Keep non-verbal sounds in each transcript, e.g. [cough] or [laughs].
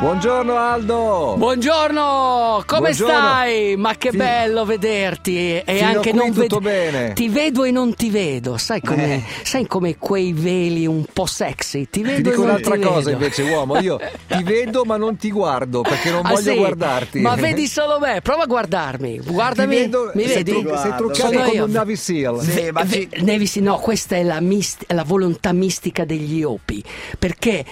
Buongiorno Aldo! Buongiorno, come Buongiorno. stai? Ma che Fi- bello vederti e Fino anche qui non tutto ved- bene. Ti vedo e non ti vedo, sai come, Eh. sai come quei veli un po' sexy? Ti vedo Ti dico e non un'altra ti cosa vedo. invece, uomo. Io ti [laughs] vedo ma non ti guardo perché non Ah, voglio sì? guardarti. Ma vedi solo me, prova a guardarmi. Guardami, Ti vedo, mi sei, vedi? tru- sei truccato Sono come io. un Navy Seal. Sì, ma Ve- ci- Navy Seal, no, questa è la, mist- la volontà mistica degli Opi, perché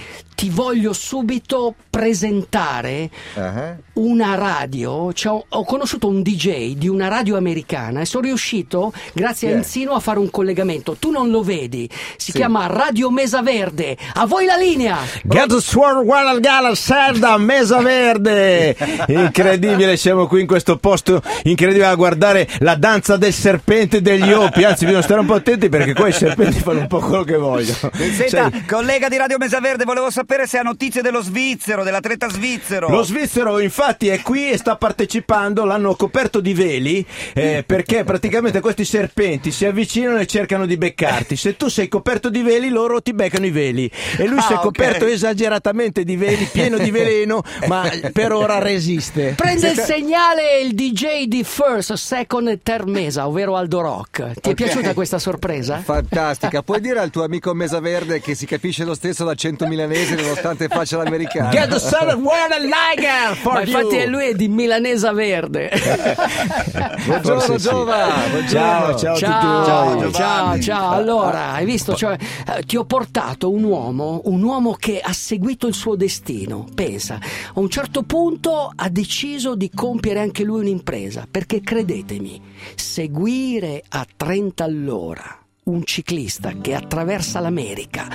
ti voglio subito presentare Ah, una radio, cioè ho, ho conosciuto un DJ di una radio americana e sono riuscito, grazie Chi a è? Enzino, a fare un collegamento. Tu non lo vedi, si Sì. chiama Radio Mesa Verde. A voi la linea! Get Sword World Gala Serda Mesa Verde [laughs] incredibile siamo qui in questo posto incredibile a guardare la danza del serpente degli opi anzi bisogna stare un po' attenti perché qua i serpenti fanno un po' quello che vogliono Senta, Sai, collega di Radio Mesa Verde, volevo sapere se ha notizie dello svizzero, dell'atleta svizzero. Lo svizzero infatti è qui e sta partecipando, l'hanno coperto di veli eh, perché praticamente questi serpenti si avvicinano e cercano di beccarti. Se tu sei coperto di veli loro ti beccano i veli e lui Ah, si è ok. coperto esageratamente di veli, pieno di veleno, ma per ora resiste. Prende il segnale il DJ di First, Second e Third Mesa, ovvero Aldo Rock. Ti è piaciuta questa sorpresa? Fantastica. Puoi dire al tuo amico Mesa Verde che si capisce lo stesso l'accento milanese nonostante faccia l'americano? Get the son of and liger for Ma you. infatti lui è di Milanesa Verde. [laughs] Buongiorno sì. Giova, buongiorno. Ciao, ciao Ciao, voi. ciao, Giovanni. ciao. Allora, hai visto? Cioè, eh, ti ho portato un uomo, un uomo che ha seguito il suo destino. Pensa, a un certo punto ha deciso di compiere anche lui un'impresa. Perché credetemi, seguire a 30 all'ora un ciclista che attraversa l'America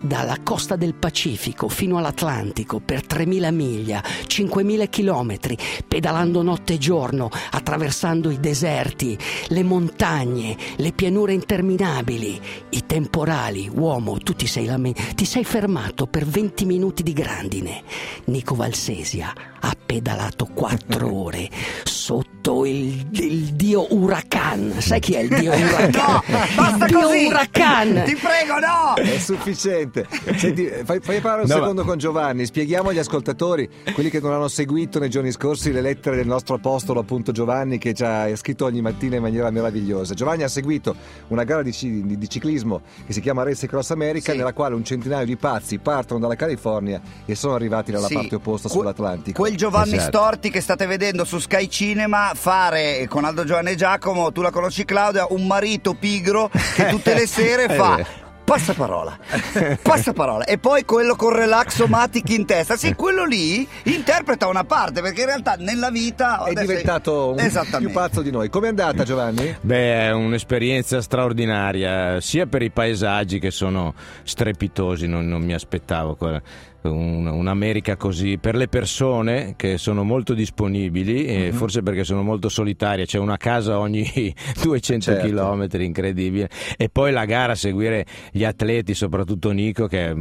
dalla costa del Pacifico fino all'Atlantico per 3.000 miglia, 5.000 chilometri, pedalando notte e giorno, attraversando i deserti, le montagne, le pianure interminabili, i temporali. Uomo, tu ti sei, lame- ti sei fermato per 20 minuti di grandine. Nico Valsesia ha pedalato 4 [laughs] ore sotto il, il dio Huracan. Sai chi è il dio [laughs] Huracan? No, basta dio così. Huracan. [laughs] Ti prego, no! È sufficiente. Senti, fai, fai parlare un No, ma- secondo con Giovanni. Spieghiamo agli ascoltatori, quelli che non hanno seguito nei giorni scorsi le lettere del nostro apostolo, appunto Giovanni, che ci ha scritto ogni mattina in maniera meravigliosa. Giovanni ha seguito una gara di, di- di ciclismo che si chiama Race Cross America, Sì. nella quale un centinaio di pazzi partono dalla California e sono arrivati dalla Sì. parte opposta Que- sull'Atlantico. Quel Giovanni Esatto. Storti che state vedendo su Sky Cinema fare con Aldo Giovanni e Giacomo, tu la conosci Claudia, un marito pigro [laughs] che tutte le sere È [laughs] fa. Passaparola, passaparola e poi quello con relaxomatic in testa. Sì, quello lì interpreta una parte perché in realtà nella vita È diventato un Esattamente. più pazzo di noi. Com'è andata Giovanni? Beh, è un'esperienza straordinaria, sia per i paesaggi che sono strepitosi, non, non mi aspettavo quella- un- un'America così, per le persone che sono molto disponibili, e Mhm. forse perché sono molto solitarie, c'è una casa ogni [laughs] 200 Certo. km, incredibile, e poi la gara, seguire gli atleti, soprattutto Nico, che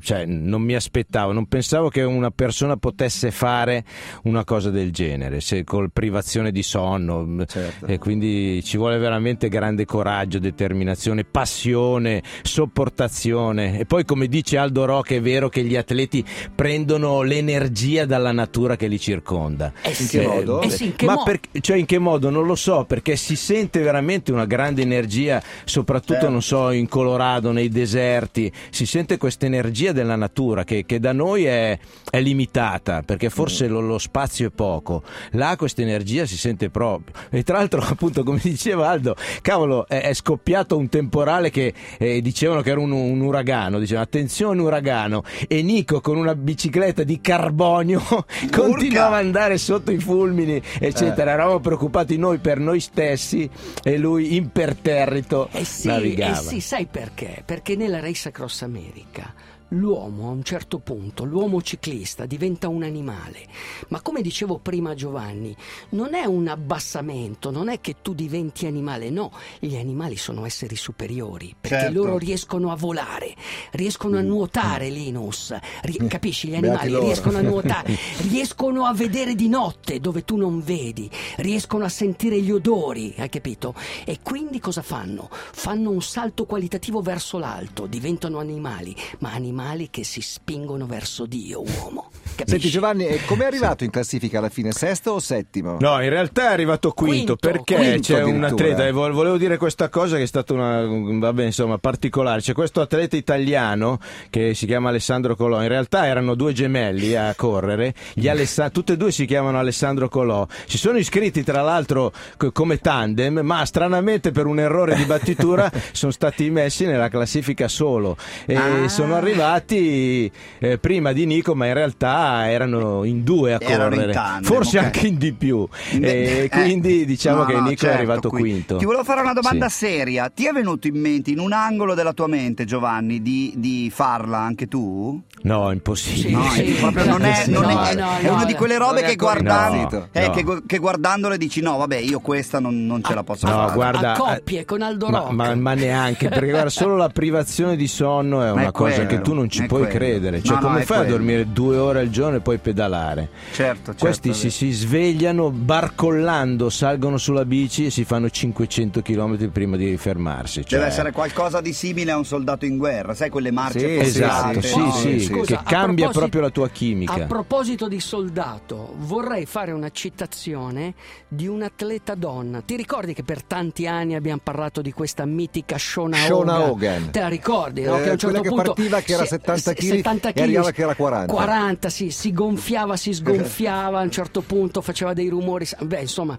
cioè, non mi aspettavo, non pensavo che una persona potesse fare una cosa del genere, se col privazione di sonno, Certo. e quindi ci vuole veramente grande coraggio, determinazione, passione, sopportazione. E poi, come dice Aldo Rock, è vero che gli atleti prendono l'energia dalla natura che li circonda. Eh In sì. che modo? Eh sì, in che Ma mo- per- cioè in che modo? Non lo so, perché si sente veramente una grande energia, soprattutto, Certo. non so, in Colorado, nei deserti, si sente questa energia della natura che, che da noi è, è limitata, perché forse Mm. lo, lo spazio è poco. Là questa energia si sente proprio. E tra l'altro, [laughs] appunto, come diceva Aldo, cavolo, è, è scoppiato un temporale che eh, dicevano che era un, un uragano, dicevano attenzione uragano, e Nico con una bicicletta di carbonio [laughs] continuava ad andare sotto i fulmini, eccetera. Eravamo preoccupati noi per noi stessi e lui imperterrito Eh sì, navigava. eh sì, sai perché? Perché nella Race Across America l'uomo a un certo punto, l'uomo ciclista diventa un animale. Ma come dicevo prima Giovanni, non è un abbassamento, non è che tu diventi animale, no, gli animali sono esseri superiori, perché Certo. loro riescono a volare, riescono a nuotare, Linus, ri- capisci? Gli animali riescono a nuotare, [laughs] riescono a vedere di notte dove tu non vedi, riescono a sentire gli odori, hai capito? E quindi cosa fanno? Fanno un salto qualitativo verso l'alto, diventano animali, ma animali che si spingono verso Dio, uomo. Capisci? Senti Giovanni, e com'è arrivato in classifica alla fine? Sesto o settimo? No, in realtà è arrivato quinto, Quinto, perché quinto c'è un atleta, e vo- volevo dire questa cosa che è stata una, vabbè, insomma, particolare. C'è questo atleta italiano che si chiama Alessandro Colò. In realtà erano due gemelli a correre, gli Alessa- tutte e due si chiamano Alessandro Colò. Si sono iscritti tra l'altro co- come tandem, ma stranamente per un errore di battitura [laughs] sono stati messi nella classifica solo e Ah. sono arrivati eh, prima di Nico, ma in realtà erano in due a Erano in correre, tandem, forse ok. anche in di più. Eh, E quindi diciamo no, che Nico è certo, arrivato qui. quinto. Ti volevo fare una domanda Sì. seria. Ti è venuto in mente, in un angolo della tua mente, Giovanni, di, di farla anche tu? No, impossibile. Sì, No, sì. proprio non è, non è- no, è- no, è no, una di quelle robe è che, impazzito. eh, che, che guardandole dici no, vabbè, io questa non, non ce la posso No, fare. guarda, a coppie con Aldo ma, Rock. ma- ma neanche perché guarda, solo la privazione di sonno è Ma una è cosa quello, che tu non ci è puoi quello. credere. Cioè, come è fai a quello. dormire due ore al giorno e poi pedalare? Certo, certo. Questi si, si svegliano barcollando, salgono sulla bici e si fanno 500 km prima di fermarsi. Cioè, Deve essere qualcosa di simile a un soldato in guerra, sai quelle marce Sì, Esatto, sì, No, sì, che scusa, a cambia proprio la tua chimica. A proposito di soldato, vorrei fare una citazione di un'atleta donna. Ti ricordi che per tanti anni abbiamo parlato di questa mitica Shona, Shona Hogan. Te la ricordi? No? Eh, che a un certo che punto partiva che era si- 70 se- chili 70 e chili, arrivava che era 40. 40, sì, si gonfiava, si sgonfiava, a un certo punto faceva dei rumori. Beh, insomma,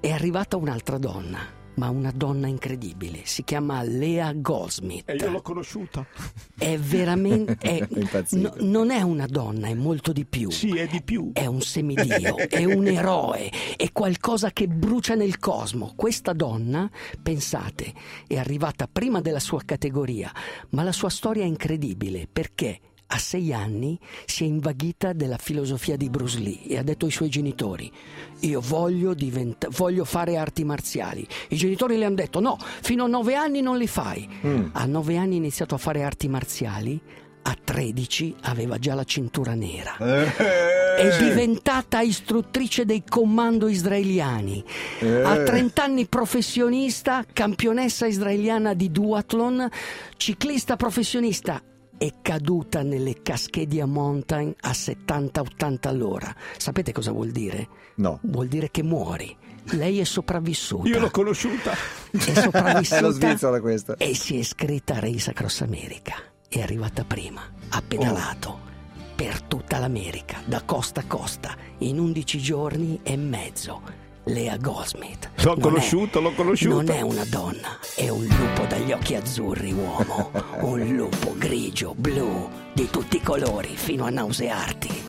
è arrivata un'altra donna. Ma una donna incredibile, si chiama Lea Goldsmith. E io l'ho conosciuta. È veramente. è- [laughs] Impazzito. no- non è una donna, è molto di più. Sì, è di più. È un semidio, [laughs] è un eroe, è qualcosa che brucia nel cosmo. Questa donna, pensate, è arrivata prima della sua categoria, ma la sua storia è incredibile perché a sei anni si è invaghita della filosofia di Bruce Lee e ha detto ai suoi genitori: Io voglio, diventa- voglio fare arti marziali. I genitori le hanno detto: No, fino a nove anni non li fai. Mm. A nove anni ha iniziato a fare arti marziali. A 13 aveva già la cintura nera. È diventata istruttrice dei comando israeliani. A 30 anni professionista, campionessa israeliana di duathlon, ciclista professionista. È caduta nelle Cascadia Mountain a 70-80 all'ora. Sapete cosa vuol dire? No. Vuol dire che muori. Lei è sopravvissuta. Io l'ho conosciuta. È [laughs] È lo sopravvissuta Svizzera questa. e si è iscritta a Race Across America. È arrivata prima, ha pedalato per tutta l'America, da costa a costa, in 11 giorni e mezzo. Lea Goldsmith. L'ho Non è- conosciuta, l'ho conosciuta. Non è una donna, è un lupo dagli occhi azzurri, uomo. [laughs] un lupo grigio, blu, di tutti i colori, fino a nausearti.